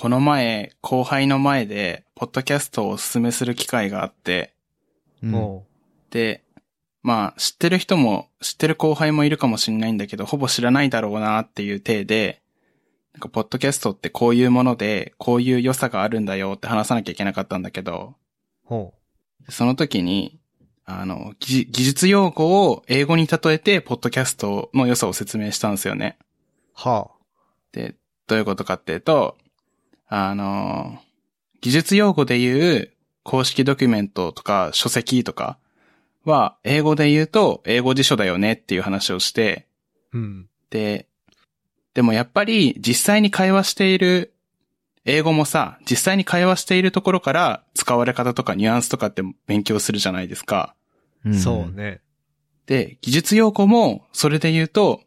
この前、後輩の前で、ポッドキャストをおすすめする機会があって、うんもで、まあ、知ってる人も、知ってる後輩もいるかもしれないんだけど、ほぼ知らないだろうなっていう体で、なんか、ポッドキャストってこういうもので、こういう良さがあるんだよって話さなきゃいけなかったんだけど、その時に、あの、技技術用語を英語に例えて、ポッドキャストの良さを説明したんですよね。う。はで、どういうことかっていうと、あの、技術用語で言う公式ドキュメントとか書籍とかは、英語で言うと英語辞書だよねっていう話をして、あ。うん。で、でもやっぱり実際に会話している英語もさ、実際に会話しているところから使われ方とかニュアンスとかって勉強するじゃないですか。うんそう。ね。で、技術用語も、それで言うと、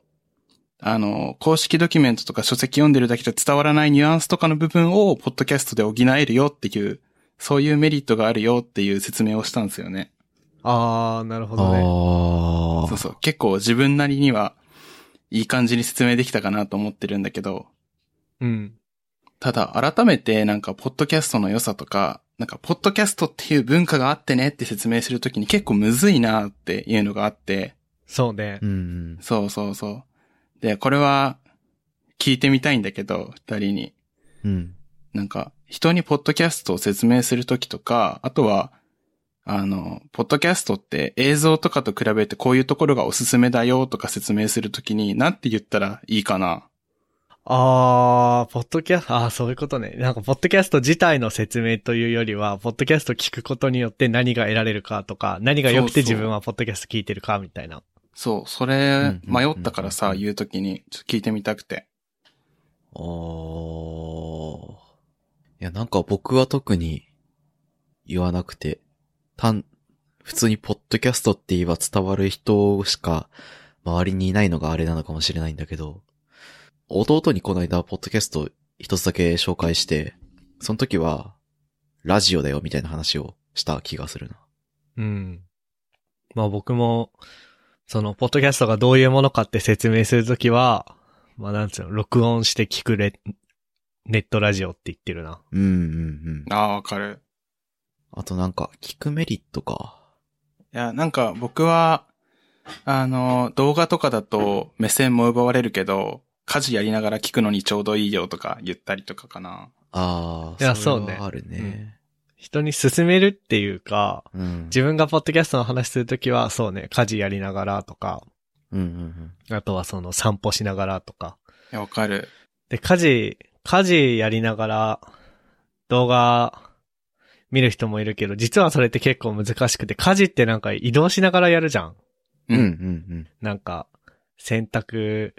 あの、公式ドキュメントとか書籍読んでるだけじゃ伝わらないニュアンスとかの部分を、ポッドキャストで補えるよっていう、そういうメリットがあるよっていう説明をしたんですよね。あー、なるほあどね。あ。そうそう。結構自分なりには、いい感じに説明できたかなと思ってるんだけど、うん。ただ、改めてなんか、ポッドキャストの良さとか、なんか、ポッドキャストっていう文化があってねって説明するときに結構むずいなっていうのがあって、そうねう。ん。そうそうそう。で、これは、聞いてみたいんだけど、二人に。うん。なんか、人にポッドキャストを説明するときとか、あとは、あの、ポッドキャストって映像とかと比べてこういうところがおすすめだよとか説明するときに、なんて言ったらいいかなあー、ポッドキャスト、あー、そういうことね。なんか、ポッドキャスト自体の説明というよりは、ポッドキャスト聞くことによって何が得られるかとか、何が良くて自分はポッドキャスト聞いてるかみたいな。そう、そうんれ、迷ったからさ、言うときに、ちょっと聞いてみたくて。ああ。いや、なんか僕は特に言わなくて、単、普通にポッドキャストって言えば伝わる人しか周りにいないのがあれなのかもしれないんだけど、弟にこの間、ポッドキャスト一つだけ紹介して、その時は、ラジオだよみたいな話をした気がするな。うん。まあ僕も、その、ポッドキャストがどういうものかって説明するときは、まあなんつうの、録音して聞くレ、ネットラジオって言ってるな。うんうんうん。ああ、わかる。あとなんか、聞くメリットか。いや、なんか僕は、あの、動画とかだと目線も奪われるけど、家事やりながら聞くのにちょうどいいよとか言ったりとかかな。ああ、いやそうねあるね。人に勧めるっていうか、うん。自分がポッドキャストの話するときは、そうね、家事やりながらとか、うんうんうん。あとはその散歩しながらとか。いや、わかる。で、家事、家事やりながら動画見る人もいるけど、実はそれって結構難しくて、家事ってなんか移動しながらやるじゃん。うんうんうんなんか、洗濯、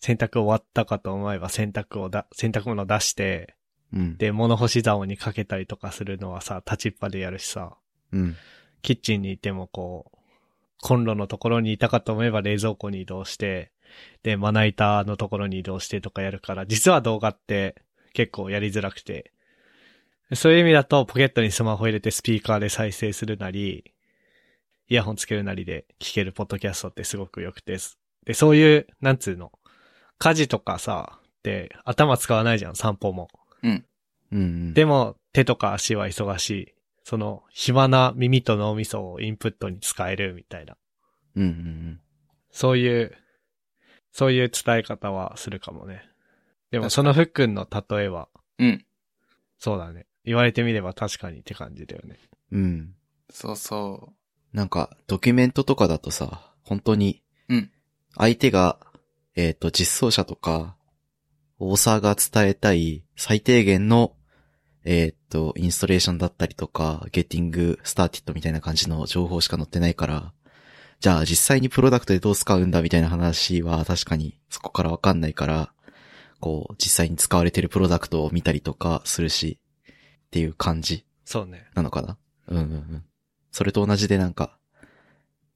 洗濯終わったかと思えば洗濯をだ、洗濯物出して、で、物干し竿にかけたりとかするのはさ、立ちっぱでやるしさ、うん。キッチンにいてもこう、コンロのところにいたかと思えば冷蔵庫に移動して、で、まな板のところに移動してとかやるから、実は動画って結構やりづらくて、そういう意味だとポケットにスマホ入れてスピーカーで再生するなり、イヤホンつけるなりで聞けるポッドキャストってすごく良くて、で、そういう、なんつうの、家事とかさ、って頭使わないじゃん、散歩も。うん。うんうん。でも、手とか足は忙しい。その、暇な耳と脳みそをインプットに使えるみたいな。うんうんそういう、そういう伝え方はするかもね。でも、そのふっくんの例えは、うん。そうだね。言われてみれば確かにって感じだよね。うん。うん。そうそなんか、ドキュメントとかだとさ、本当に、うん。相手が、えっ、と、実装者とか、オーサーが伝えたい最低限の、えっ、と、インストレーションだったりとか、ゲッティング、スターティットみたいな感じの情報しか載ってないから、じゃあ実際にプロダクトでどう使うんだみたいな話は確かにそこからわかんないから、こう、実際に使われてるプロダクトを見たりとかするし、っていう感じそうね。なのかなうんうんうん。それと同じでなんか、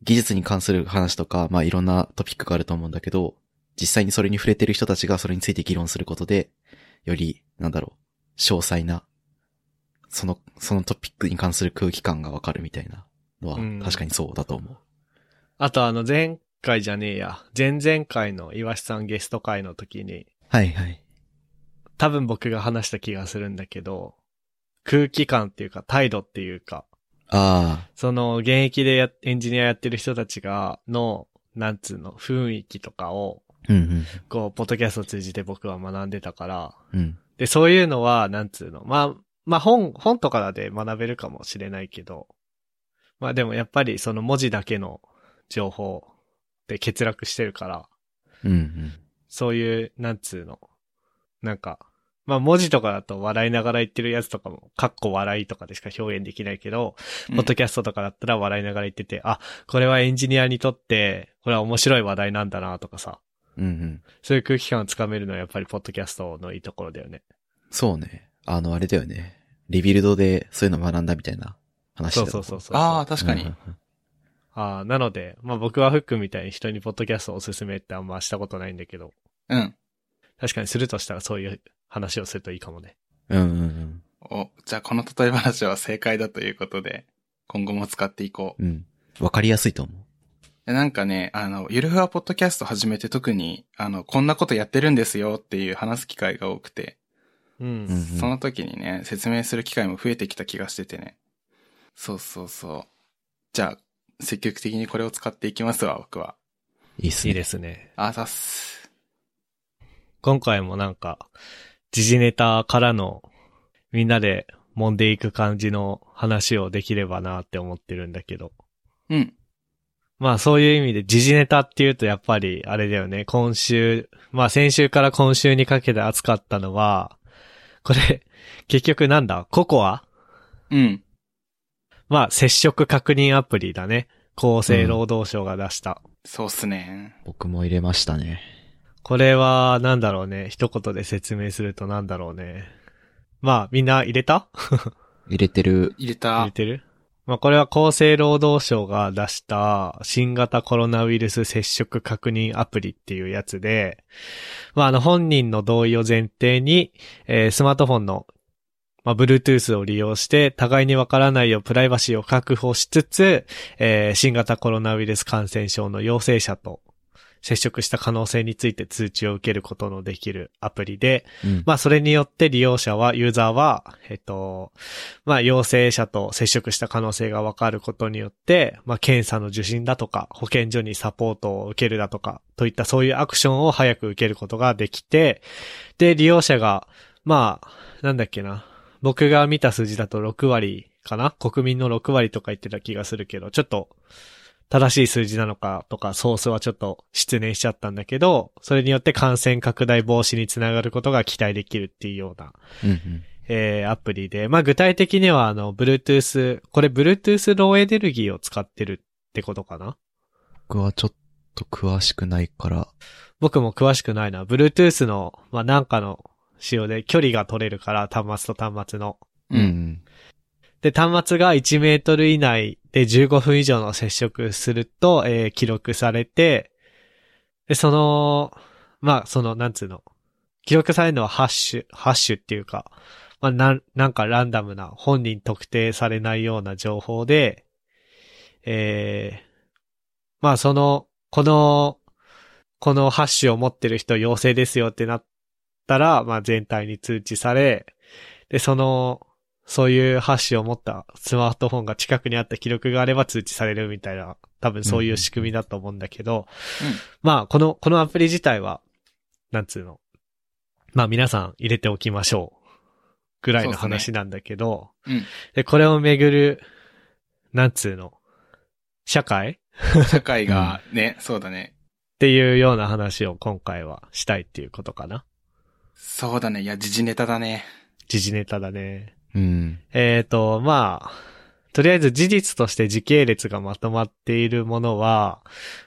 技術に関する話とか、まあいろんなトピックがあると思うんだけど、実際にそれに触れてる人たちがそれについて議論することで、より、なんだろう、詳細な、その、そのトピックに関する空気感がわかるみたいなのはうん、確かにそうだと思う。あとあの前回じゃねえや。前々回の岩下さんゲスト会の時に、はいはい。多分僕が話した気がするんだけど、空気感っていうか態度っていうか、あその現役でやエンジニアやってる人たちが、の、なんつうの、雰囲気とかを、あ。うんうん。こう、ポッドキャストを通じて僕は学んでたから、うん。で、そういうのは、なんつうの、まあ、まあ本、本とかで学べるかもしれないけど、まあでもやっぱりその文字だけの情報で欠落してるから、うんうん。そういう、なんつうの、なんか、まあ文字とかだと笑いながら言ってるやつとかも、かっこ笑いとかでしか表現できないけど、ポッドキャストとかだったら笑いながら言ってて、あ、これはエンジニアにとって、これは面白い話題なんだなとかさ、うんうん。そういう空気感をつかめるのはやっぱりポッドキャストのいいところだよね。そうね。あの、あれだよね。リビルドでそういうの学んだみたいな話そうだそうそうそう。ああ、確かに。うんうんああ、なので、まあ僕はフックみたいに人にポッドキャストをおすすめってあんましたことないんだけど、うん。確かにするとしたらそういう話をするといいかもね。うんうんうん。お、じゃあこの例え話は正解だということで、今後も使っていこう。うん。わかりやすいと思う。でなんかね、あの、ゆるふわポッドキャスト始めて特に、あの、こんなことやってるんですよっていう話す機会が多くて、うん。その時にね、説明する機会も増えてきた気がしててね。そうそうそう。じゃあ、積極的にこれを使っていきますわ、僕は。いいっすね。いいですね。あざっす。今回もなんか、時事ネタからのみんなで揉んでいく感じの話をできればなって思ってるんだけど。うん。まあそういう意味で時事ネタっていうとやっぱりあれだよね。今週、まあ先週から今週にかけて暑かったのは、これ、結局なんだ？ココア？うん。まあ接触確認アプリだね。厚生労働省が出した。そうっすね。僕も入れましたね。これは、なんだろうね？一言で説明するとなんだろうね？まあ、みんな入れた？入れてる。入れ入たれ。てる？まあ、これは厚生労働省が出した新型コロナウイルス接触確認アプリっていうやつで、まあ、あの本人の同意を前提に、えースマートフォンの、まあ、Bluetooth を利用して互いにわからないようプライバシーを確保しつつ、えー新型コロナウイルス感染症の陽性者と接触した可能性について通知を受けることのできるアプリで、うん。まあ、それによって利用者は、ユーザーは、えっと、まあ、陽性者と接触した可能性がわかることによって、まあ、検査の受診だとか、保健所にサポートを受けるだとか、といったそういうアクションを早く受けることができて、で、利用者が、まあ、なんだっけな。僕が見た数字だと6割かな？国民の6割とか言ってた気がするけど、ちょっと、正しい数字なのかとか、ソースはちょっと失念しちゃったんだけど、それによって感染拡大防止につながることが期待できるっていうような、うんうん。えー、アプリで、まあ具体的にはあの、Bluetooth、これ Bluetooth ローエネルギーを使ってるってことかな？僕はちょっと詳しくないから。僕も詳しくないな。Bluetooth の、まあなんかの仕様で距離が取れるから、端末と端末の。う。うんん。で、端末が1メートル以内で15分以上の接触すると、えー記録されて、で、その、まあ、その、なんつうの、記録されるのはハッシュ、ハッシュっていうか、まあ、なん、なんかランダムな、本人特定されないような情報で、えー、まあ、その、この、このハッシュを持ってる人陽性ですよってなったら、まあ、全体に通知され、で、その、そういうハッシュを持ったスマートフォンが近くにあった記録があれば通知されるみたいな、多分そういう仕組みだと思うんだけど、まあ、この、このアプリ自体は、なんつうの。まあ皆さん入れておきましょう。ぐらいの話なんだけど、うん。で、これをめぐる、なんつうの。社会？社会がね、そうだね。っていうような話を今回はしたいっていうことかな。そうだね。いや、時事ネタだね。時事ネタだね。うん。えーと、まあ、とりあえず事実として時系列がまとまっているものは、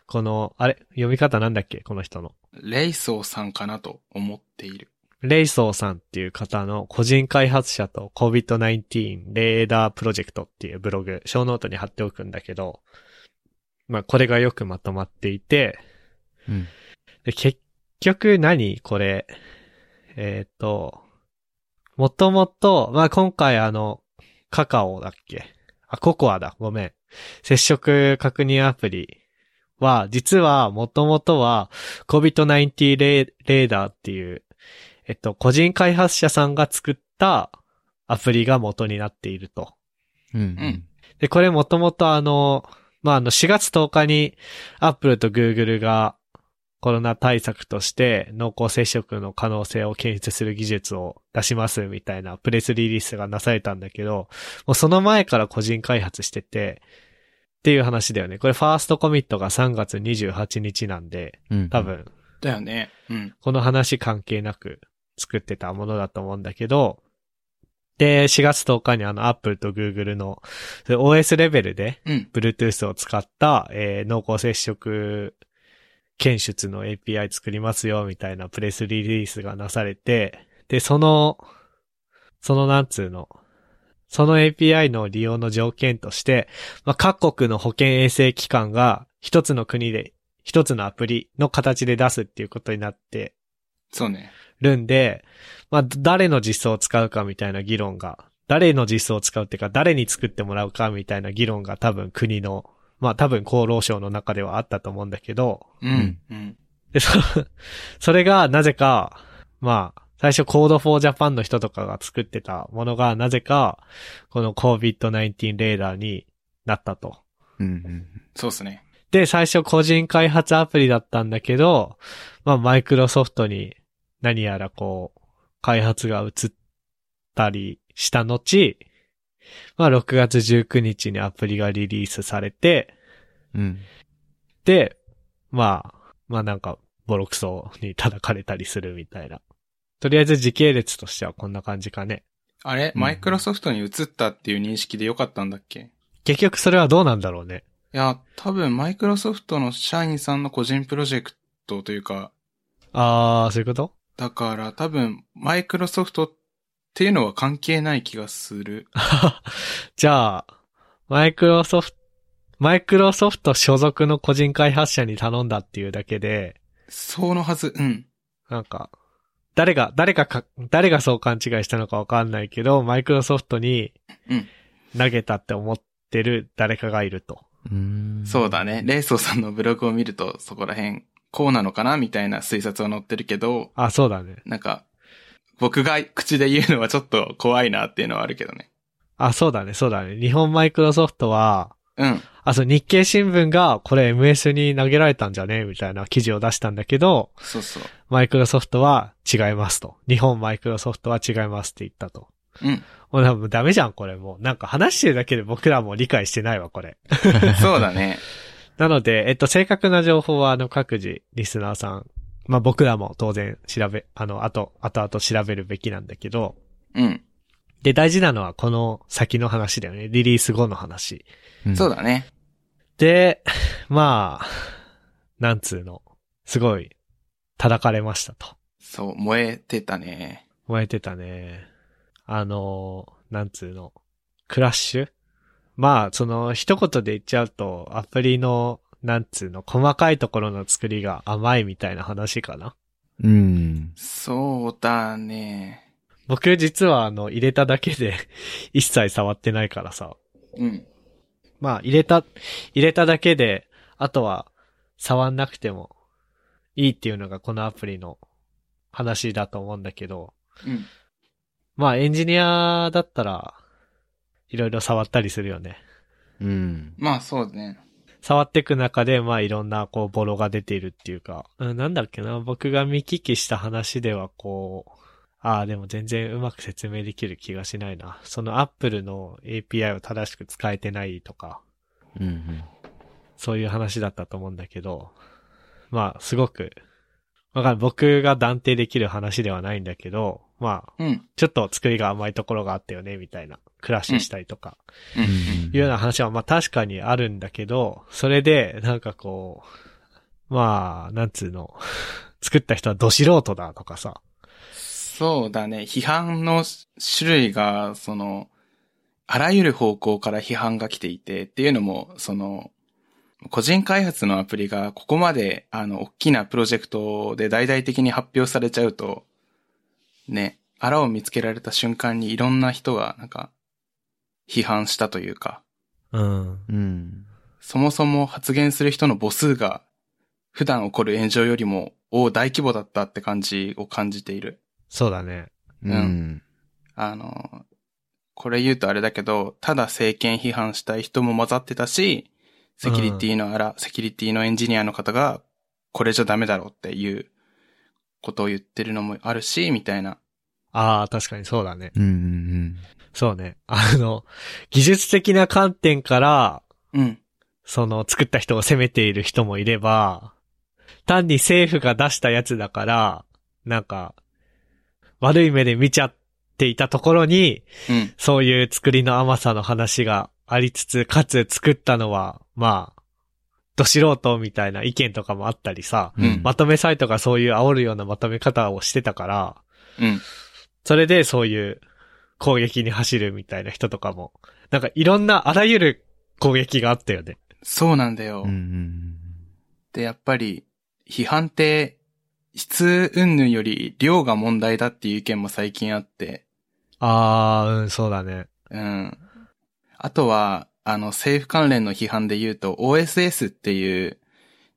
この、あれ？読み方なんだっけ？この人の。レイソーさんかなと思っている。レイソーさんっていう方の個人開発者と COVID-19 レーダープロジェクトっていうブログ、ショーノートに貼っておくんだけど、まあこれがよくまとまっていて、うん。で結局何これ？えっ、と、もともと、まあ今回あの、カカオだっけ？あ、 COCOA だ。ごめん。接触確認アプリは、実はもともとは COVID-19 レレーダーっていう、えっと、個人開発者さんが作ったアプリが元になっていると。うん。うんで、これもともとあの、まあ、あの、4月10日に Apple と Google がコロナ対策として濃厚接触の可能性を検出する技術を出しますみたいなプレスリリースがなされたんだけど、もうその前から個人開発してて、っていう話だよね。これファーストコミットが3月28日なんで、うん。多。分、だよね。うん。この話関係なく作ってたものだと思うんだけど、で、4月10日にあの Apple と Google の OS レベルでうん。Bluetooth を使った、えー濃厚接触検出の API 作りますよみたいなプレスリリースがなされて、で、その、そのなんつうの、その API の利用の条件として、まあ、各国の保健衛生機関が一つの国で一つのアプリの形で出すっていうことになってそうね。るんで、まあ、誰の実装を使うかみたいな議論が、誰の実装を使うっていうか、誰に作ってもらうかみたいな議論が多分国の、まあ多分厚労省の中ではあったと思うんだけど、うん。うん。で、そ、それがなぜか、まあ、最初 Code for Japan の人とかが作ってたものがなぜか、この COVID-19 レーダーになったと。うんうん。そうっすね。で、最初個人開発アプリだったんだけど、まあ、マイクロソフトに何やらこう、開発が移ったりした後、まあ、6月19日にアプリがリリースされて、うん。で、まあ、まあなんか、ボロクソに叩かれたりするみたいな。とりあえず時系列としてはこんな感じかね。あれ、うんマイクロソフトに移ったっていう認識でよかったんだっけ？結局それはどうなんだろうね。いや、多分マイクロソフトの社員さんの個人プロジェクトというか、あー、そういうこと？だから多分マイクロソフトっていうのは関係ない気がする。じゃあ、マイクロソフト、マイクロソフト所属の個人開発者に頼んだっていうだけで、そのはず、うん。なんか、誰が、誰がか、誰がそう勘違いしたのかわかんないけど、マイクロソフトにうん投げたって思ってる誰かがいると。うん。そうだね。レイソーさんのブログを見るとそこら辺、こうなのかなみたいな推察は載ってるけど、あ、そうだね。なんか、僕が口で言うのはちょっと怖いなっていうのはあるけどね。あ、そうだね、そうだね。日本マイクロソフトは、うん。あ、そう、日経新聞がこれ MS に投げられたんじゃねみたいな記事を出したんだけど、そうそう。マイクロソフトは違いますと。日本マイクロソフトは違いますって言ったと。うん。もう多分ダメじゃん、これもう。なんか話してるだけで僕らも理解してないわ、これ。そうだね。なので、えっと、正確な情報は、あの、各自、リスナーさん、まあ、僕らも当然調べ、あの、あと、後々調べるべきなんだけど、うん。で、大事なのはこの先の話だよね。リリース後の話。うんそうだね。で、まあ、なんつうの、すごい、叩かれましたと。そう、燃えてたね。燃えてたね。あの、なんつうの、クラッシュ？まあ、その、一言で言っちゃうと、アプリの、なんつうの、細かいところの作りが甘いみたいな話かな？うん。そうだね。僕実はあの、入れただけで 一切触ってないからさ。うん。まあ、入れた、入れただけで、あとは触んなくてもいいっていうのがこのアプリの話だと思うんだけど、うん。まあエンジニアだったら、いろいろ触ったりするよね。うん。まあそうね。触っていく中で、まあいろんなこうボロが出ているっていうか、うんなんだっけな、僕が見聞きした話ではこう、ああ、でも全然うまく説明できる気がしないな。そのアップルの API を正しく使えてないとか、うん。そういう話だったと思うんだけど、まあすごく、わかる。僕が断定できる話ではないんだけど、まあ、うん。ちょっと作りが甘いところがあったよね、みたいな。クラッシュしたりとか。うん。いうような話はまあ確かにあるんだけど、それで、なんかこう、まあ、なんつうの、作った人はど素人だとかさ。そうだね。批判の種類が、その、あらゆる方向から批判が来ていて、っていうのも、その、個人開発のアプリがここまで、あの、大きなプロジェクトで大々的に発表されちゃうと、ね、あらを見つけられた瞬間にいろんな人が、なんか、批判したというか、うん。うん。そもそも発言する人の母数が、普段起こる炎上よりも、お大規模だったって感じを感じている。そうだね。うん。うんあの、これ言うとあれだけど、ただ政権批判したい人も混ざってたし、セキュリティのあら、セキュリティのエンジニアの方が、これじゃダメだろうっていうことを言ってるのもあるし、みたいな。ああ、確かにそうだね。うんうんそうね。あの、技術的な観点から、うん。その作った人を責めている人もいれば、単に政府が出したやつだから、なんか、悪い目で見ちゃっていたところに、うん。そういう作りの甘さの話がありつつ、かつ作ったのは、まあ、ど素人みたいな意見とかもあったりさ、うん。うんまとめサイトがそういう煽るようなまとめ方をしてたから、うん。それでそういう攻撃に走るみたいな人とかも、なんかいろんなあらゆる攻撃があったよね。そうなんだよ。うんうんで、やっぱり、批判って、質云々より量が問題だっていう意見も最近あって、あー、うん、そうだね。うん。あとは、あの、政府関連の批判で言うと、OSS っていう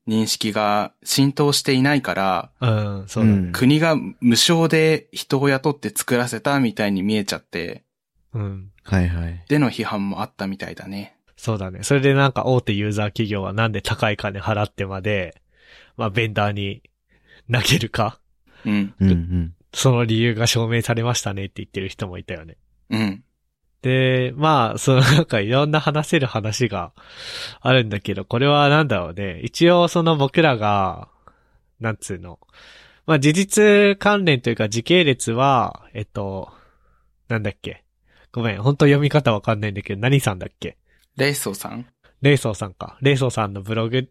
認識が浸透していないから、うん、そうだね。うん国が無償で人を雇って作らせたみたいに見えちゃって、うん。はいはい。での批判もあったみたいだね。そうだね。それでなんか大手ユーザー企業はなんで高い金払ってまで、まあベンダーに投げるか、うん。うんうん。その理由が証明されましたねって言ってる人もいたよね。うん。で、まあ、そのなんかいろんな話せる話があるんだけど、これはなんだろうね。一応その僕らが、なんつうの。まあ事実関連というか時系列は、えっと、なんだっけ。ごめん、本当読み方わかんないんだけど、何さんだっけ？レイソーさんレイソーさんか。レイソーさんのブログ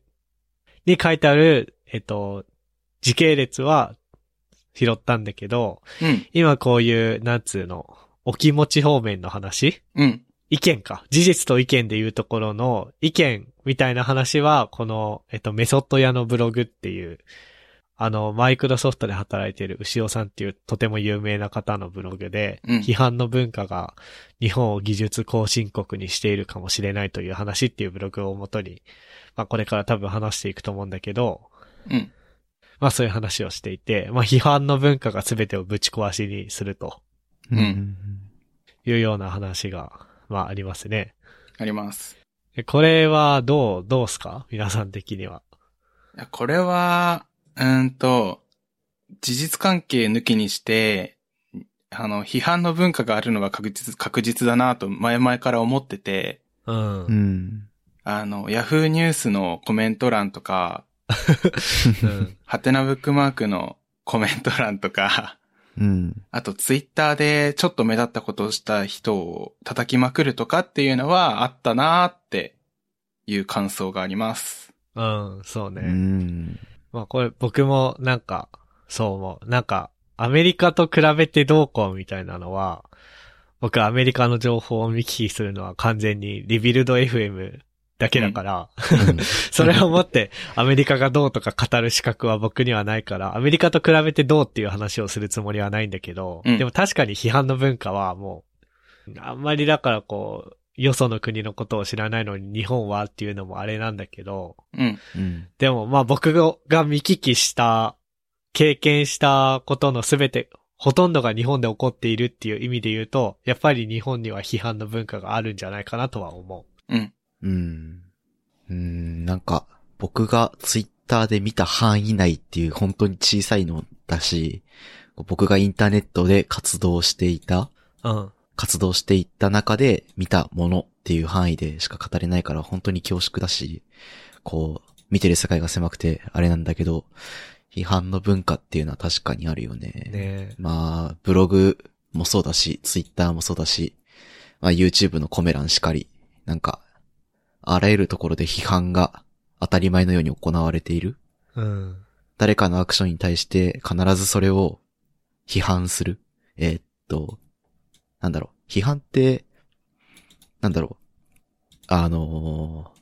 に書いてある、えっと、時系列は拾ったんだけど、うん。今こういう、なんつうの、お気持ち方面の話？うん。意見か。事実と意見でいうところの意見みたいな話は、この、えっと、メソッド屋のブログっていう、あの、マイクロソフトで働いている牛尾さんっていうとても有名な方のブログで、うん批判の文化が日本を技術後進国にしているかもしれないという話っていうブログをもとに、まあこれから多分話していくと思うんだけど、うん。まあそういう話をしていて、まあ批判の文化が全てをぶち壊しにするとうん。いうような話が、まあありますね。あります。えこれはどう、どうすか皆さん。的には。いやこれは、うん。と、事実関係抜きにして、あの、批判の文化があるのは確実、確実だなと前々から思ってて、うん。うん。あの、ヤフーニュースのコメント欄とか、うん。ハテナブックマークのコメント欄とか、うん。あとツイッターでちょっと目立ったことをした人を叩きまくるとかっていうのはあったなーっていう感想があります。うん、そうね。うん。まあこれ僕もなんか、そう思う。なんか、アメリカと比べてどうこうみたいなのは、僕アメリカの情報を見聞きするのは完全にリビルド FM だけだから、それをもってアメリカがどうとか語る資格は僕にはないから、アメリカと比べてどうっていう話をするつもりはないんだけど、うんでも確かに批判の文化はもう、あんまりだからこう、よその国のことを知らないのに日本はっていうのもあれなんだけど、うん。うん。でもまあ僕が見聞きした、経験したことのすべて、ほとんどが日本で起こっているっていう意味で言うと、やっぱり日本には批判の文化があるんじゃないかなとは思うん。うん。うん、なんか、僕がツイッターで見た範囲内っていう本当に小さいのだし、僕がインターネットで活動していた、う。うん。活動していった中で見たものっていう範囲でしか語れないから本当に恐縮だし、こう、見てる世界が狭くてあれなんだけど、批判の文化っていうのは確かにあるよね。ねまあ、ブログもそうだし、ツイッターもそうだし、まあ YouTube のコメ欄しかり、なんか、あらゆるところで批判が当たり前のように行われている。うん。誰かのアクションに対して必ずそれを批判する。えーっと、なんだろう。批判って、なんだろう。あのー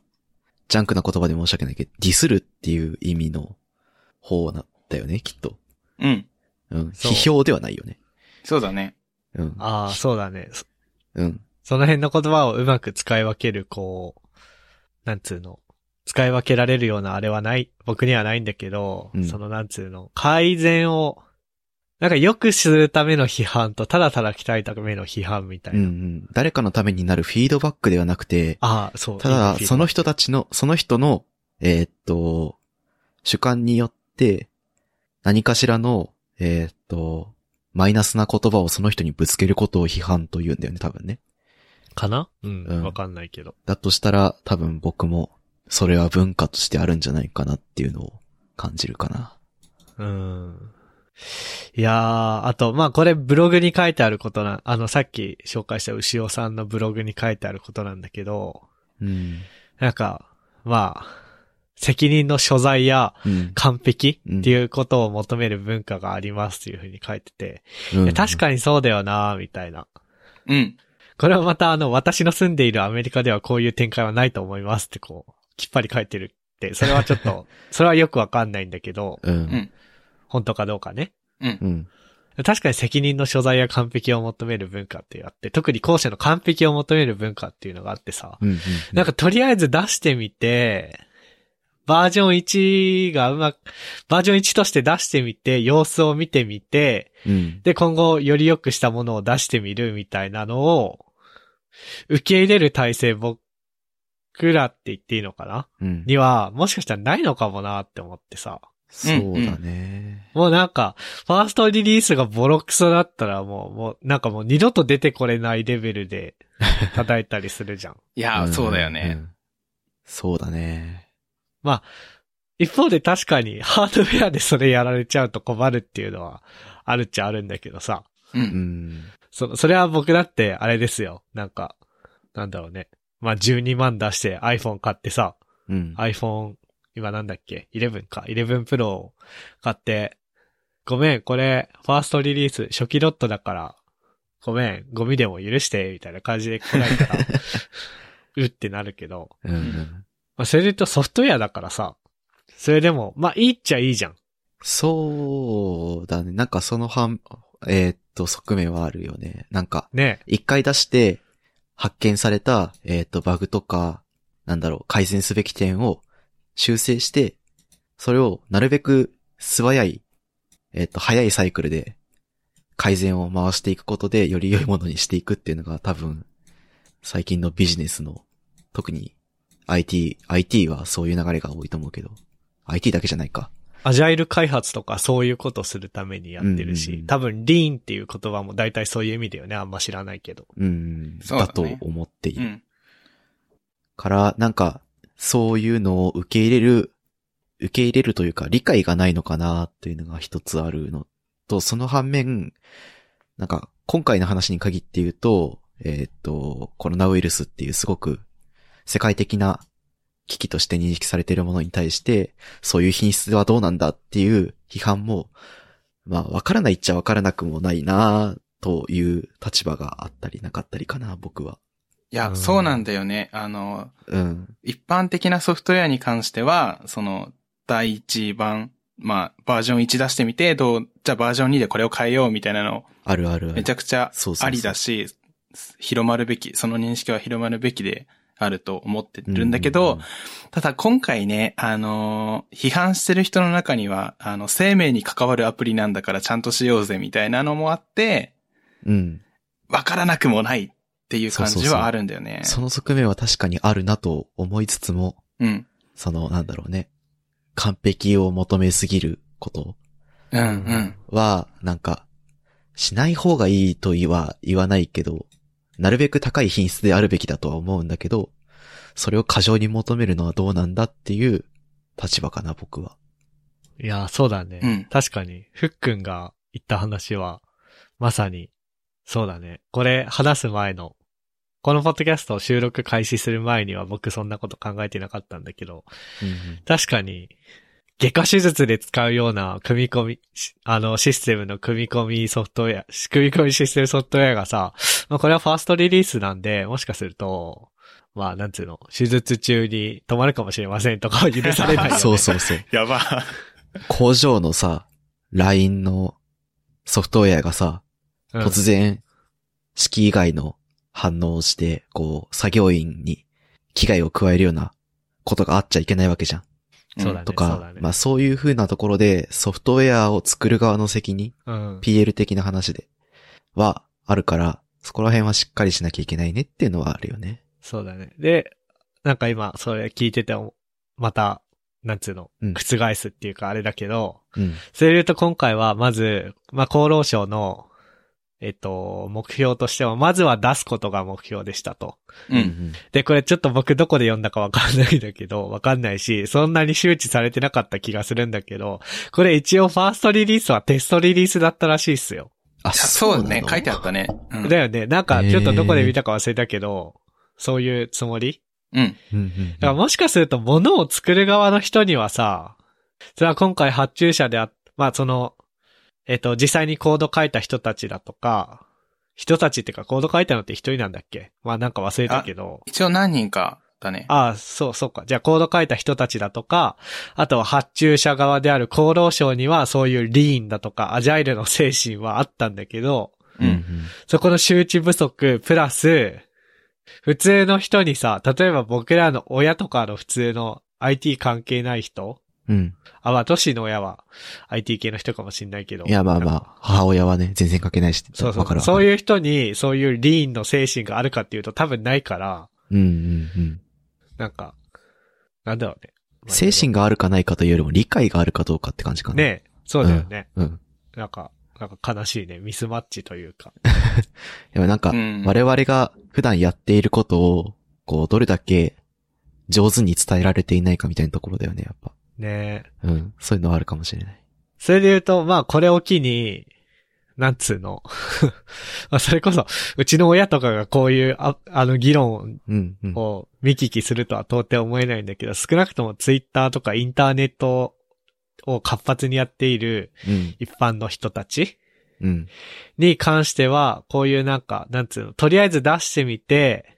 ジャンクな言葉で申し訳ないけど、ディスるっていう意味の方なんだよね、きっと。うん。うん。批評ではないよね。そうだね。うん。ああ、そうだね。そうん。その辺の言葉をうまく使い分ける、こう、なんつうの？使い分けられるようなあれはない、僕にはないんだけど、うんそのなんつうの、改善をなんか良くするための批判と、ただただ鍛えための批判みたいうんうな。ん。誰かのためになるフィードバックではなくて、ああ、そう。ただ、その人たちの、その人の、えーっと、主観によって、何かしらの、えーっと、マイナスな言葉をその人にぶつけることを批判と言うんだよね、多分ね。かな？うん、うんわかんないけど。だとしたら、多分僕も、それは文化としてあるんじゃないかなっていうのを感じるかな。うん。いやー、あと、まあこれブログに書いてあることな、あのさっき紹介した牛尾さんのブログに書いてあることなんだけど、うん。なんか、まあ、責任の所在やうん。完璧っていうことを求める文化がありますっていうふうに書いてて、いや確に。かにそうだよなみたいな。うん。これはまたあの、私の住んでいるアメリカではこういう展開はないと思いますってこう、きっぱり書いてるって、それはちょっと、それはよくわかんないんだけど、う。うんん。本当かどうかね。うん。うん。確かに責任の所在や完璧を求める文化ってあって、特に後者の完璧を求める文化っていうのがあってさ、うん。なんかとりあえず出してみて、バージョン1がうまく、バージョン1として出してみて、様子を見てみて、うん。で、今後より良くしたものを出してみるみたいなのを、受け入れる体制僕らって言っていいのかな？うん。には、もしかしたらないのかもなって思ってさ。そうだね。もうなんか、ファーストリリースがボロクソだったらもう、もう、なんかもう二度と出てこれないレベルで叩いたりするじゃん。いや、んそうだよね。。んそうだね。一方で確かにハードウェアでそれやられちゃうと困るっていうのはあるっちゃあるんだけどさ。う。うんん。そ、それは僕だってあれですよ。なんか、なんだろうね。まあ、12万出して iPhone 買ってさ、うん。iPhone、今なんだっけ ?11 か。11 Pro を買って、ごめん、これ、ファーストリリース、初期ロットだから、ごめん、ゴミでも許して、みたいな感じで来られたら、うってなるけど、うんうん。まあ、それで言うとソフトウェアだからさ、それでも、まあ、いいっちゃいいじゃん。そうだね。なんかその反、えーっと、側面はあるよね。なんか、ね一回出して、発見された、えーっと、バグとか、なんだろう、改善すべき点を修正して、それをなるべく素早い、えーっと、早いサイクルで改善を回していくことで、より良いものにしていくっていうのが多分、最近のビジネスの、特に IT、IT はそういう流れが多いと思うけど、IT だけじゃないか。アジャイル開発とかそういうことするためにやってるし、うんうんうん多分、リーンっていう言葉も大体そういう意味だよね。あんま知らないけど。うん、そうだと思っていうる。ん。から、なんか、そういうのを受け入れる、受け入れるというか、理解がないのかなっていうのが一つあるのと、その反面、なんか、今回の話に限って言うと、えーっと、コロナウイルスっていうすごく世界的な危機として認識されているものに対して、そういう品質はどうなんだっていう批判も、まあ、わからないっちゃわからなくもないなという立場があったりなかったりかな、僕は。いや、うんそうなんだよね。あの、うん。一般的なソフトウェアに関しては、その、第一版、まあ、バージョン1出してみて、どう、じゃあバージョン2でこれを変えようみたいなの、あるあるある。めちゃくちゃそうそうそうありだし、広まるべき、その認識は広まるべきであると思ってるんだけど、うんただ今回ね、あのー批判してる人の中には、あの、生命に関わるアプリなんだからちゃんとしようぜみたいなのもあって、うん。わからなくもないっていう感じはあるんだよね。その側面は確かにあるなと思いつつも、うん。その、なんだろうね。完璧を求めすぎることうん、うん。は、なんか、しない方がいいと言わ、言わないけど、なるべく高い品質であるべきだとは思うんだけど、それを過剰に求めるのはどうなんだっていう立場かな、僕は。いや、そうだね。うん確かに、ふっくんが言った話は、まさに、そうだね。これ、話す前の、このポッドキャストを収録開始する前には僕そんなこと考えてなかったんだけど、確かに、外科手術で使うような組み込み、しあの、システムの組み込みソフトウェア、組み込みシステムソフトウェアがさ、まあこれはファーストリリースなんで、もしかすると、まあなんつうの、手術中に止まるかもしれませんとかは許されないよね。そうそうそう。やば。工場のさ、LINE のソフトウェアがさ、うん突然、式以外の反応をして、こう、作業員に危害を加えるようなことがあっちゃいけないわけじゃん。そうだね。とそうだね。、かまあそういう風なところでソフトウェアを作る側の責任、うん。PL 的な話で、はあるから、そこら辺はしっかりしなきゃいけないねっていうのはあるよね。そうだね。で、なんか今、それ聞いてて、また、なんつうの、うん覆すっていうかあれだけど、うん。それで言うと今回は、まず、まあ、厚労省の、えっと、目標としては、まずは出すことが目標でしたと。うん。で、これちょっと僕どこで読んだかわかんないんだけど、わかんないし、そんなに周知されてなかった気がするんだけど、これ一応ファーストリリースはテストリリースだったらしいっすよ。あ、そうだね。書いてあっったね。うん。だよね。なんか、ちょっとどこで見たか忘れたけど、そういうつもり？うん。た。うんうんだからもしかすると物を作る側の人にはさ、それは今回発注者であ、まあその、えっと、実際にコード書いた人たちだとか、人たちっていうかコード書いたのって一人なんだっけ？まあなんか忘れたけど。一応何人かだね。ああ、そう、そうか。じゃあコード書いた人たちだとか、あとは発注者側である厚労省にはそういうリーンだとかアジャイルの精神はあったんだけど、うんうん。そこの周知不足、プラス、普通の人にさ、例えば僕らの親とかの普通の IT 関係ない人うん。あ、まあ、都市の親は IT 系の人かもしんないけど。いや、まあまあ、母親はね、全然書けないし。そうそう。わかるわかるそういう人に、そういうリーンの精神があるかっていうと多分ないから、うんうんうん。なんか、なんだろうね。まあ精神があるかないかというよりも理解があるかどうかって感じかな。。ねえ、そうだよね。うん。なんか、なんか悲しいね。ミスマッチというか。でもなんかう、ん。我々が普段やっていることを、こう、どれだけ上手に伝えられていないかみたいなところだよね、やっぱ。ねえ。うん。そういうのはあるかもしれない。それで言うと、まあ、これを機に、なんつうの？まあ、それこそ、うちの親とかがこういう、ああの議論うん、うん。を見聞きするとは到底思えないんだけど、少なくともツイッターとかインターネットを活発にやっているうん、一般の人たち？うん。に関しては、こういうなんか、なんつうの、とりあえず出してみて、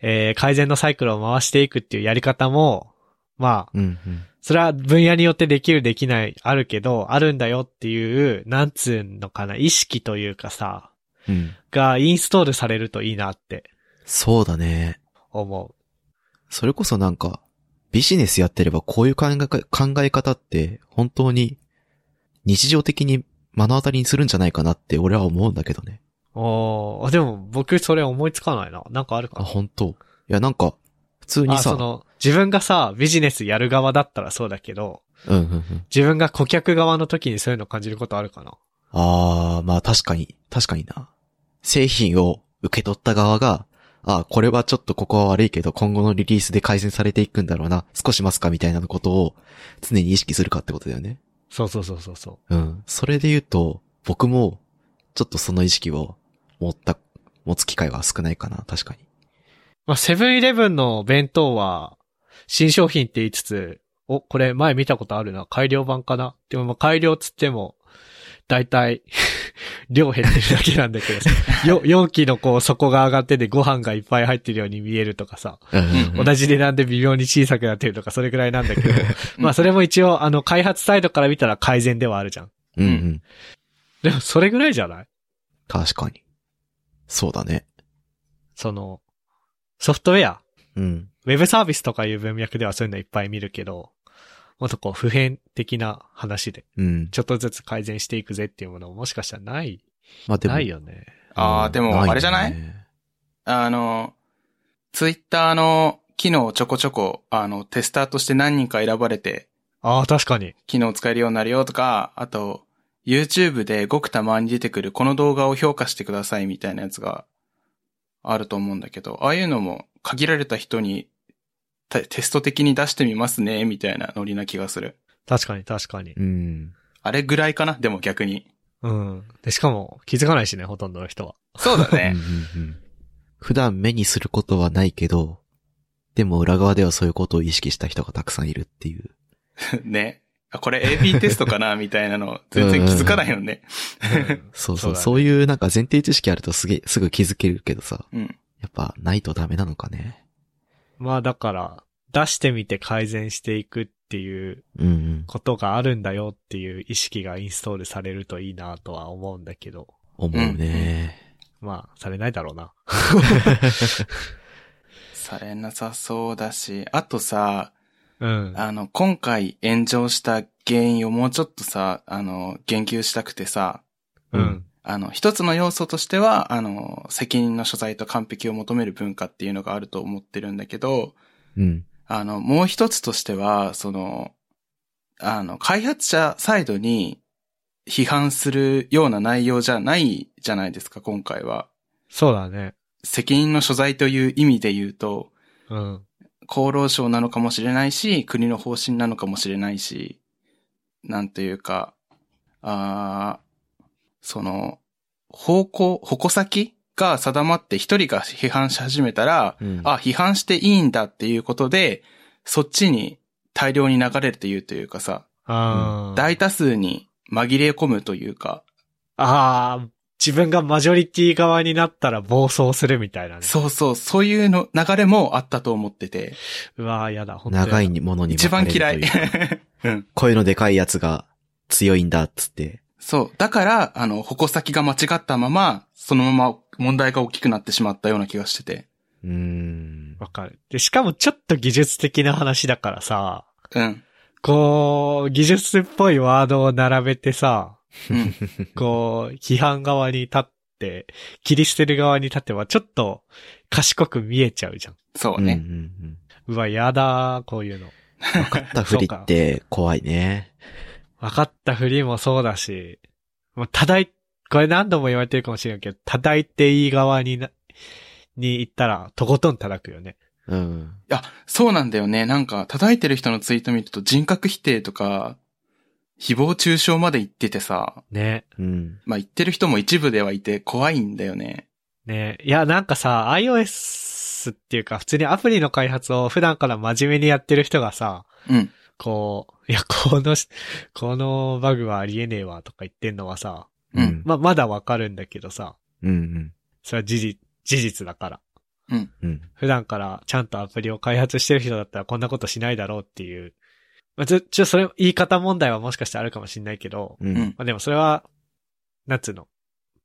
えー、改善のサイクルを回していくっていうやり方も、まあ、うん、うん。それは分野によってできるできないあるけど、あるんだよっていう、なんつうのかな、意識というかさ、うん。がインストールされるといいなってそうだね。思それこそなんか、ビジネスやってればこういう考えか考え方って本当に日常的に目の当たりにするんじゃないかなって俺は思うんだけどね。う。おー、でも僕それ思いつかないな。なんかあるかあ、な本当いやなんか、普通にあ、さ、その、自分がさ、ビジネスやる側だったらそうだけど、うんうんうん。自分が顧客側の時にそういうの感じることあるかな？あー、まあ確かに、確かにな。製品を受け取った側が、あこれはちょっとここは悪いけど、今後のリリースで改善されていくんだろうな、少し待つかみたいなことを常に意識するかってことだよね。そうそうそうそうそう。うん。それで言うと、僕も、ちょっとその意識を持った、持つ機会は少ないかな、確かに。まあ、セブンイレブンの弁当は、新商品って言いつつ、お、これ前見たことあるな。改良版かな？でもまあ改良つっても、だいたい、量減ってるだけなんだけどさ。よ容器のこう底が上がっててご飯がいっぱい入ってるように見えるとかさ。同じ値段で微妙に小さくなってるとか、それくらいなんだけど。まあそれも一応、あの、開発サイドから見たら改善ではあるじゃん。うんうん。でもそれぐらいじゃない？確かに。そうだね。その、ソフトウェア？うん。ウェブサービスとかいう文脈ではそういうのいっぱい見るけど、もっとこう普遍的な話で、うん。ちょっとずつ改善していくぜっていうものももしかしたらない、まあでも。ないよね。ああ、でも、あれじゃない？ねあの、ツイッターの機能をちょこちょこ、あの、テスターとして何人か選ばれて、ああ、確かに。機能使えるようになるよとか、あと、YouTube でごくたまに出てくるこの動画を評価してくださいみたいなやつがあると思うんだけど、ああいうのも限られた人にテテスト的に出してみますね、みたいなノリな気がする。確かに確かに。うん。あれぐらいかな？でも逆に。うん。で、しかも気づかないしね、ほとんどの人は。そうだね。うんうんうん普段目にすることはないけど、でも裏側ではそういうことを意識した人がたくさんいるっていう。ね。あこれ AB テストかな？みたいなの全然気づかないよね。うん そうそう、だねそういうなんか前提知識あるとすげえ、すぐ気づけるけどさ、うん。やっぱないとダメなのかね。まあだから、出してみて改善していくっていう。ことがあるんだよっていう意識がインストールされるといいなとは思うんだけど、思うね。まあ、されないだろうな。されなさそうだし、あとさ、うん。あの、今回炎上した原因をもうちょっとさ、あの、言及したくてさ、うん。あの、一つの要素としては、あの、責任の所在と完璧を求める文化っていうのがあると思ってるんだけど、うん。あの、もう一つとしては、その、あの、開発者サイドに批判するような内容じゃないじゃないですか、今回は。そうだね。責任の所在という意味で言うと、うん。厚労省なのかもしれないし、国の方針なのかもしれないし、なんというか、あーその、方向、矛先が定まって一人が批判し始めたら、うん。あ、批判していいんだっていうことで、そっちに大量に流れるというというかさ、あー。大多数に紛れ込むというか、あー、自分がマジョリティ側になったら暴走するみたいなね。そうそう、そういうの流れもあったと思ってて、うわー、やだ、本当に。長いものに一番嫌い。声のでかいやつが強いんだっつって。そう。だから、あの、矛先が間違ったまま、そのまま問題が大きくなってしまったような気がしてて。うーん。わかる。で、しかもちょっと技術的な話だからさ、うん。こう、技術っぽいワードを並べてさ、うん。こう、批判側に立って、切り捨てる側に立てばちょっと賢く見えちゃうじゃん。そうね。うんうんうん。うわ、やだー、こういうの。分かったふりって怖いね。分かったふりもそうだし、もう、叩い、これ何度も言われてるかもしれんけど、叩いていい側にな、に行ったら、とことん叩くよね。うん。いや、そうなんだよね。なんか、叩いてる人のツイート見ると人格否定とか、誹謗中傷まで言っててさ、ね。うん。まあ言ってる人も一部ではいて怖いんだよね。ね。いや、なんかさ、iOS っていうか、普通にアプリの開発を普段から真面目にやってる人がさ、うん。こう、いや、このし、このバグはありえねえわとか言ってんのはさ、うんま、まだわかるんだけどさ、うんうん。それは事実、事実だから。うん。普段からちゃんとアプリを開発してる人だったらこんなことしないだろうっていう。まあ、ちょ、ちょ、それ、言い方問題はもしかしてあるかもしれないけど、う。うんん。まあでもそれは、なんつうの、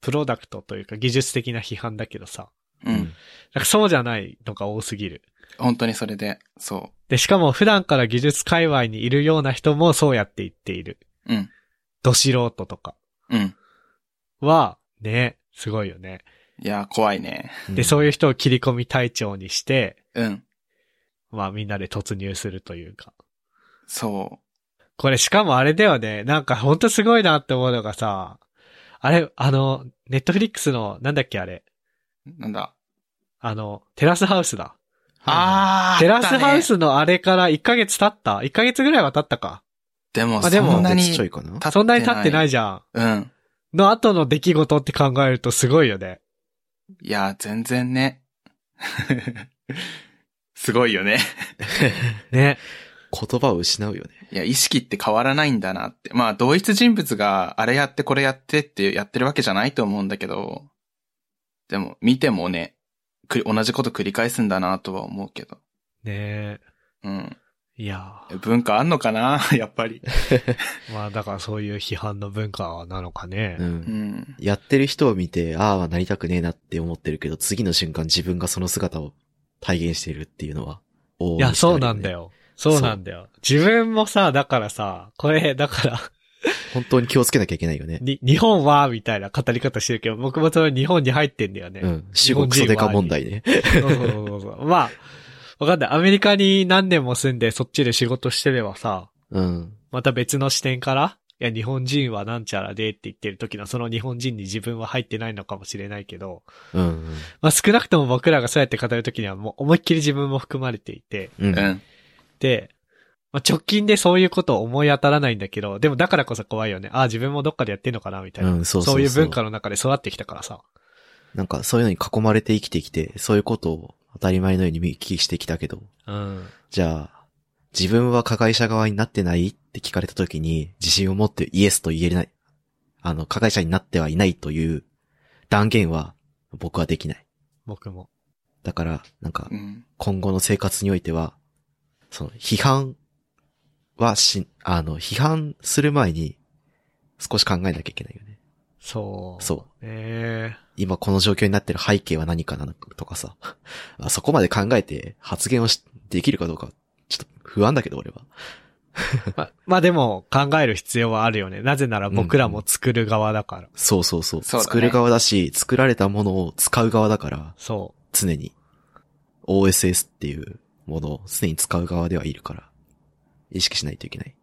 プロダクトというか技術的な批判だけどさ、うん。なんかそうじゃないのが多すぎる。本当にそれで、そで、しかも普段から技術界隈にいるような人もそうやって言っている。う。うん。ど素人とかうん。は、ね、すごいよね。いや、怖いね。で、そういう人を切り込み隊長にして、うん。まあみんなで突入するというか。そこれしかもあれだよね。なんかほんとすごいなって思うのがさ、あれ、あの、ネットフリックスの、なんだっけあれ。う。なんだ？あの、テラスハウスだ。あー。テラスハウスのあれから1ヶ月経った ?1 ヶ月ぐらいは経ったか？でも、あでもそんなにそんなに経ってないじゃん。うん。の後の出来事って考えるとすごいよね。いや、全然ね。すごいよね。ね。言葉を失うよね。いや、意識って変わらないんだなって。まあ、同一人物があれやってこれやってってやってるわけじゃないと思うんだけど、でも、見てもね、くり同じこと繰り返すんだなとは思うけど。ねうん。いや文化あんのかな？やっぱり。ー まあだからそういう批判の文化なのかね。う。うんん。やってる人を見て、ああ、なりたくねえなって思ってるけど、次の瞬間自分がその姿を体現しているっていうのは、いいや、そうなんだ。よ。そうなんだよ。自分もさ、だからさ、これ、だから、本当に気をつけなきゃいけないよね。に、日本は、みたいな語り方してるけど、僕もそれ日本に入ってんだよね。うん。死後クソデカ問題ね。そうそうそうそう。まあ、わかんない。アメリカに何年も住んでそっちで仕事してればさ、うん。また別の視点から、いや、日本人はなんちゃらでって言ってる時のその日本人に自分は入ってないのかもしれないけど、うん。まあ少なくとも僕らがそうやって語る時にはもう思いっきり自分も含まれていて、うん。うん。うん。で、まあ直近でそういうことを思い当たらないんだけど、でもだからこそ怖いよね。ああ、自分もどっかでやってんのかなみたいな。うんそうそうそういう文化の中で育ってきたからさ。なんか、そういうのに囲まれて生きてきて、そういうことを当たり前のように見聞きしてきたけど、うん。じゃあ、自分は加害者側になってないって聞かれた時に、自信を持ってイエスと言えない。あの、加害者になってはいないという断言は僕はできない。僕も。だから、なんかう、ん。今後の生活においては、その、批判はし、あの、批判する前に少し考えなきゃいけないよね。そう。。そうえ今この状況になってる背景は何かなとかさ。あそこまで考えて発言をし、できるかどうか、ちょっと不安だけど、俺は。ま、まあでも考える必要はあるよね。なぜなら僕らも作る側だから。そうそうそう。そうだね作る側だし、作られたものを使う側だから、そ常に。OSS っていうものを常に使う側ではいるから、意識しないといけない。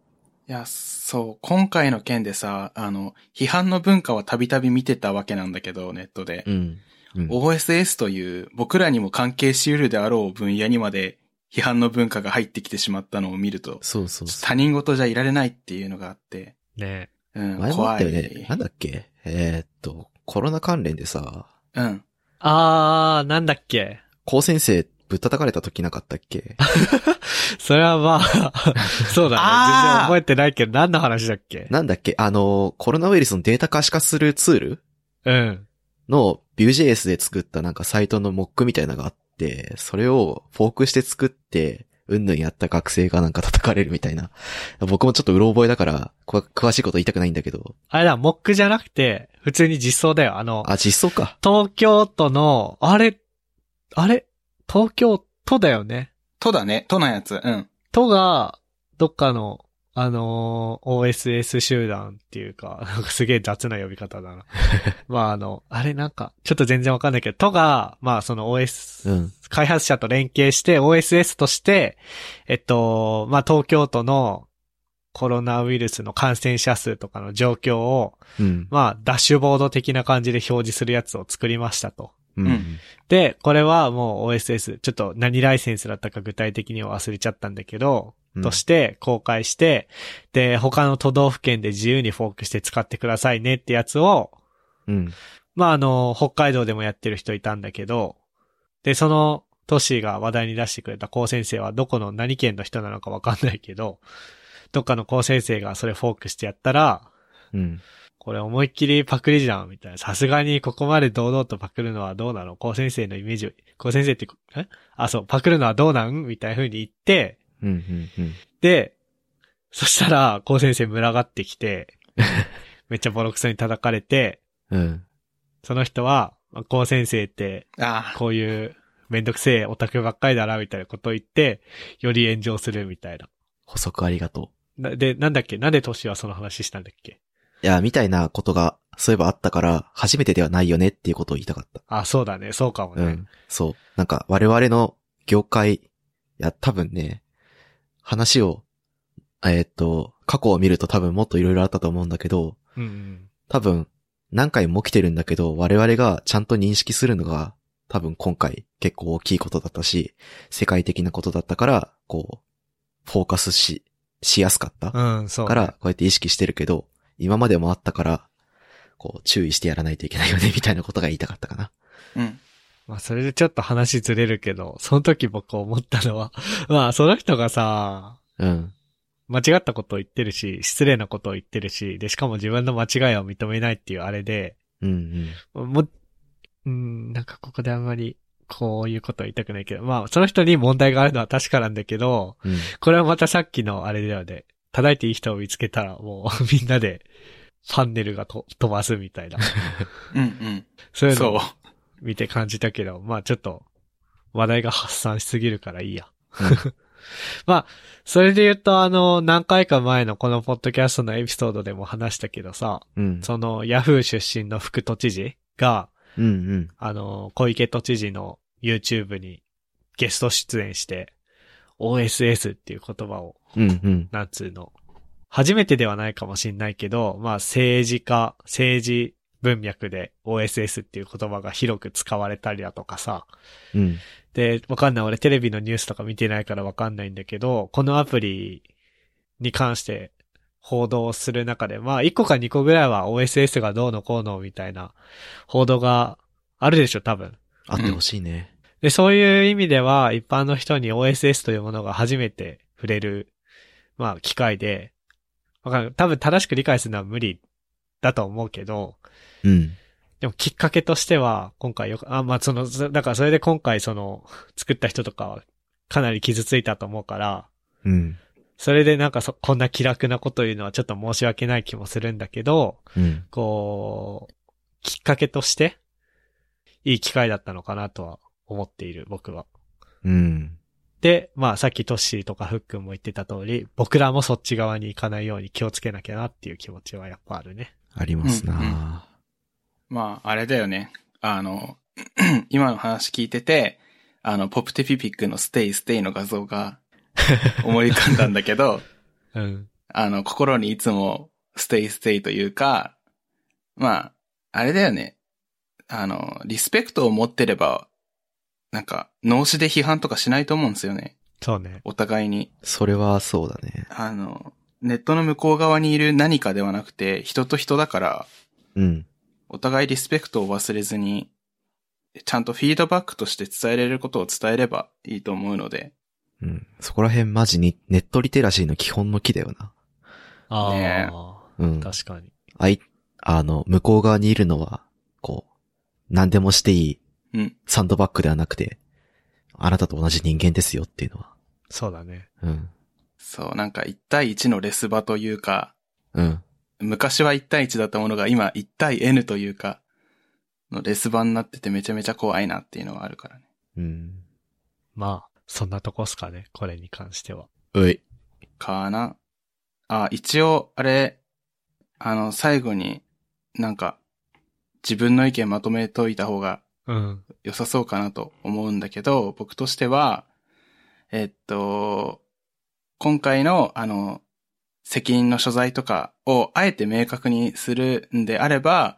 いや、そう、今回の件でさ、あの、批判の文化はたびたび見てたわけなんだけど、ネットで。うん。うん。OSS という僕らにも関係し得るであろう分野にまで批判の文化が入ってきてしまったのを見ると、そうそうそ他人事じゃいられないっていうのがあって、う。ねうん、う。前もあっ怖い。たよね。なんだっけ？えーっと、コロナ関連でさ、うん。あー、なんだっけ？高先生ぶったたかれた時なかったっけ？それはまあ、そうだね。全然覚えてないけど、何の話だっけ？なんだっけ？あの、コロナウイルスのデータ可視化するツール？うん。の Vue.js で作ったなんかサイトのモックみたいなのがあって、それをフォークして作って、うんぬんやった学生がなんか叩かれるみたいな。僕もちょっとうろ覚えだから、こ詳しいこと言いたくないんだけど。あれだ、モックじゃなくて、普通に実装だよ。あの、あ、実装か。東京都の、あれ、あれ？東京都だよね。とだね、とのやつ。うん。都が、どっかの、あのー OSS 集団っていうか、なんかすげえ雑な呼び方だな。まああの、あれなんか、ちょっと全然わかんないけど、都が、まあその OS、うん。開発者と連携して OSS として、えっと、まあ東京都のコロナウイルスの感染者数とかの状況を、うん。まあダッシュボード的な感じで表示するやつを作りましたと。うん。うんで、これはもう OSS、ちょっと何ライセンスだったか具体的には忘れちゃったんだけど、うんとして公開して、で、他の都道府県で自由にフォークして使ってくださいねってやつを、うん。まあ、あの、北海道でもやってる人いたんだけど、で、その都市が話題に出してくれた高先生はどこの何県の人なのかわかんないけど、どっかの高先生がそれフォークしてやったら、うん。これ思いっきりパクリじゃん、みたいな。さすがにここまで堂々とパクるのはどうなの？高先生のイメージ、高先生って、え？あ、そう、パクるのはどうなん？みたいな風に言って、うん。うん。うん。で、そしたら、高先生群がってきて、めっちゃボロクソに叩かれて、うん。その人は、高先生って、こういうめんどくせえオタクばっかりだな、みたいなことを言って、より炎上するみたいな。補足ありがとなで、なんだっけ？なんでトシはその話したんだっけ？う。いや、みたいなことが、そういえばあったから、初めてではないよねっていうことを言いたかった。あ、そうだね、そうかもね。うん。そう。なんか、我々の業界、いや、多分ね、話を、えーっと、過去を見ると多分もっといろいろあったと思うんだけど、うん、うん。多分、何回も起きてるんだけど、我々がちゃんと認識するのが、多分今回結構大きいことだったし、世界的なことだったから、こう、フォーカスし、しやすかった。うん、そう、から、こうやって意識してるけど、今までもあったから、こう、注意してやらないといけないよね、みたいなことが言いたかったかな。うん。まあ、それでちょっと話ずれるけど、その時僕思ったのは、まあ、その人がさ、うん。間違ったことを言ってるし、失礼なことを言ってるし、で、しかも自分の間違いを認めないっていうあれで、うんも、うん、なんかここであんまり、こういうことは言いたくないけど、まあ、その人に問題があるのは確かなんだけど、うん。うん。これはまたさっきのあれだよね。叩いていい人を見つけたら、もう みんなで、パンネルがと飛ばすみたいな。うん、うん。そういうのを。見て感じたけど、まあちょっと、話題が発散しすぎるからいいや。まあ、それで言うと、あの、何回か前のこのポッドキャストのエピソードでも話したけどさ、うん。その、ヤフー出身の副都知事が、うんうん。あの、小池都知事の YouTube にゲスト出演して、OSS っていう言葉を、うんうん。なんつうの、初めてではないかもしんないけど、まあ政治家、政治文脈で OSS っていう言葉が広く使われたりだとかさ、うん。で、わかんない。俺テレビのニュースとか見てないからわかんないんだけど、このアプリに関して報道する中で、まあ1個か2個ぐらいは OSS がどうのこうのみたいな報道があるでしょ、多分。あってほしいね。で、そういう意味では、一般の人に OSS というものが初めて触れる、まあ、機会で、わかる。多分正しく理解するのは無理だと思うけど、うん。でもきっかけとしては、今回よく、あ、まあ、その、そだからそれで今回その、作った人とかは、かなり傷ついたと思うから、うん。それでなんかそ、こんな気楽なこと言うのはちょっと申し訳ない気もするんだけど、うん。こう、きっかけとして、いい機会だったのかなとは思っている、僕は。うん。で、まあさっきトッシーとかフックンも言ってた通り、僕らもそっち側に行かないように気をつけなきゃなっていう気持ちはやっぱあるね。ありますな、うんうんまあ、あれだよね。あの、今の話聞いてて、あの、ポプテピピックの stay stay の画像が 思い浮かんだんだけど、うん。あの、心にいつも stay stay というか、まあ、あれだよね。あの、リスペクトを持ってれば、なんか、脳死で批判とかしないと思うんですよね。そうね。お互いに。それはそうだね。あの、ネットの向こう側にいる何かではなくて、人と人だから、うん。お互いリスペクトを忘れずに、ちゃんとフィードバックとして伝えれることを伝えればいいと思うので、うん。そこら辺マジにネットリテラシーの基本の木だよな。ああ、ねうん。確かに。あい、あの、向こう側にいるのは、こう、何でもしていいうん。サンドバッグではなくて、あなたと同じ人間ですよっていうのは。そうだね。うん。そう、なんか1対1のレス場というか、うん。昔は1対1だったものが今1対 N というか、のレス場になっててめちゃめちゃ怖いなっていうのはあるからね。うん。まあ、そんなとこっすかね。これに関しては。うい。かな。あ、一応、あれ、あの、最後になんか、自分の意見まとめといた方がうん。良さそうかなと思うんだけど、僕としては、えっと、今回の、あの、責任の所在とかをあえて明確にするんであれば、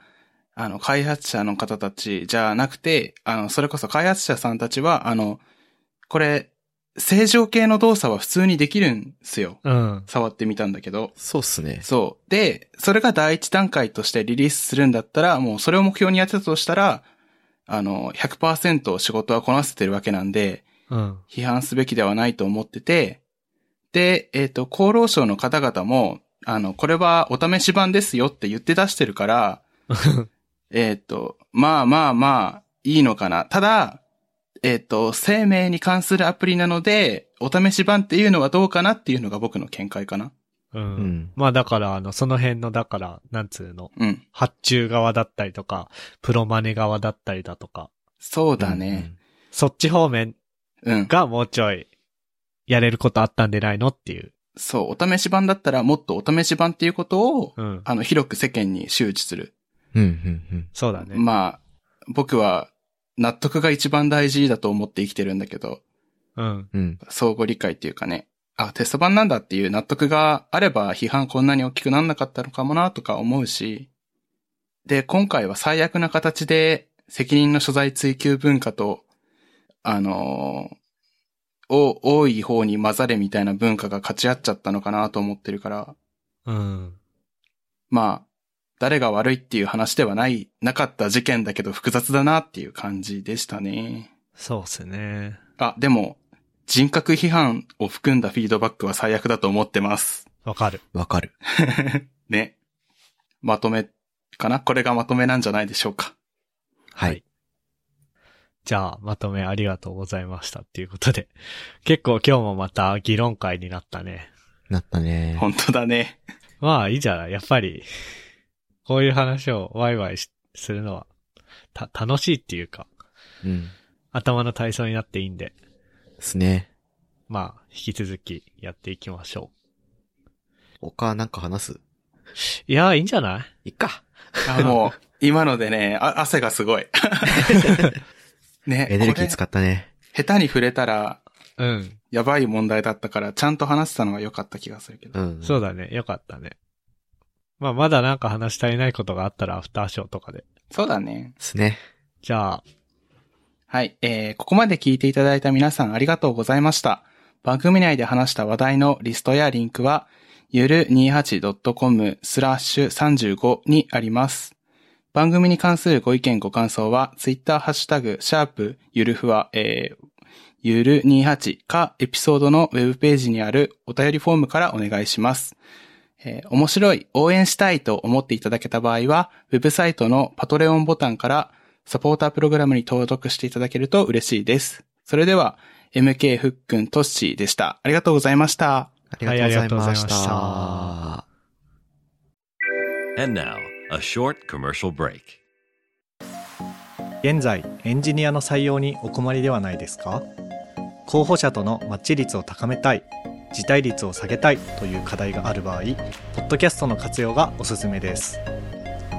あの、開発者の方たちじゃなくて、あの、それこそ開発者さんたちは、あの、これ、正常系の動作は普通にできるんですよ。うん。触ってみたんだけど。そうっすね。そう。で、それが第一段階としてリリースするんだったら、もうそれを目標にやってたとしたら、あの、100%仕事はこなせてるわけなんで、うん。批判すべきではないと思ってて、で、えっ、と、厚労省の方々も、あの、これはお試し版ですよって言って出してるから、えっと、まあまあまあ、いいのかな。ただ、えっ、と、生命に関するアプリなので、お試し版っていうのはどうかなっていうのが僕の見解かな。うん。うん。まあだから、あの、その辺の、だから、なんつうの、うん。発注側だったりとか、プロマネ側だったりだとか、そうだね。そっち方面うん。がもうちょい、やれることあったんでないのっていう。そう、お試し版だったらもっとお試し版っていうことを、うん。あの、広く世間に周知する。うん。うん。うん。そうだね。まあ、僕は納得が一番大事だと思って生きてるんだけど、うん。うん。相互理解っていうかね、あ、テスト版なんだっていう納得があれば批判こんなに大きくなんなかったのかもなとか思うし、で、今回は最悪な形で責任の所在追求文化と、あのーを多い方に混ざれみたいな文化が勝ち合っちゃったのかなと思ってるから、うん。まあ、誰が悪いっていう話ではない、なかった事件だけど複雑だなっていう感じでしたね。そうっすね。あ、でも、人格批判を含んだフィードバックは最悪だと思ってます。わかる。わかる。ね。まとめかな？これがまとめなんじゃないでしょうか。はい。じゃあ、まとめありがとうございましたっていうことで。結構今日もまた議論会になったね。なったね。本当だね。まあいいじゃない。やっぱり、こういう話をワイワイしするのは、た、楽しいっていうか、うん。頭の体操になっていいんで、ですね。まあ、引き続きやっていきましょ他なんか話す？う。いや、いいんじゃない？いっか。あのもう、今のでね、あ汗がすごい。ね。エネルギー使ったね。下手に触れたら、うん。やばい問題だったから、ちゃんと話せたのが良かった気がするけど。うん。そうだね。よかったね。まあ、まだなんか話し足りないことがあったらアフターショーとかで。そうだね。ですね。じゃあ、はい。えー、ここまで聞いていただいた皆さんありがとうございました。番組内で話した話題のリストやリンクは、ゆる 28.com スラッシュ35にあります。番組に関するご意見ご感想は、ツイッターハッシュタグ、シャープ、ゆるふわ、えー、ゆる28かエピソードのウェブページにあるお便りフォームからお願いします。えー面白い、応援したいと思っていただけた場合は、ウェブサイトのパトレオンボタンからサポータープログラムに登録していただけると嬉しいです。それでは、MK ふっくんとっしーでした。ありがとうございました。ありがとうございました。した。And now, a short commercial break. 現在エンジニアの採用にお困りではないですか？候補者とのマッチ率を高めたい、辞退率を下げたいという課題がある場合、ポッドキャストの活用がおすすめです。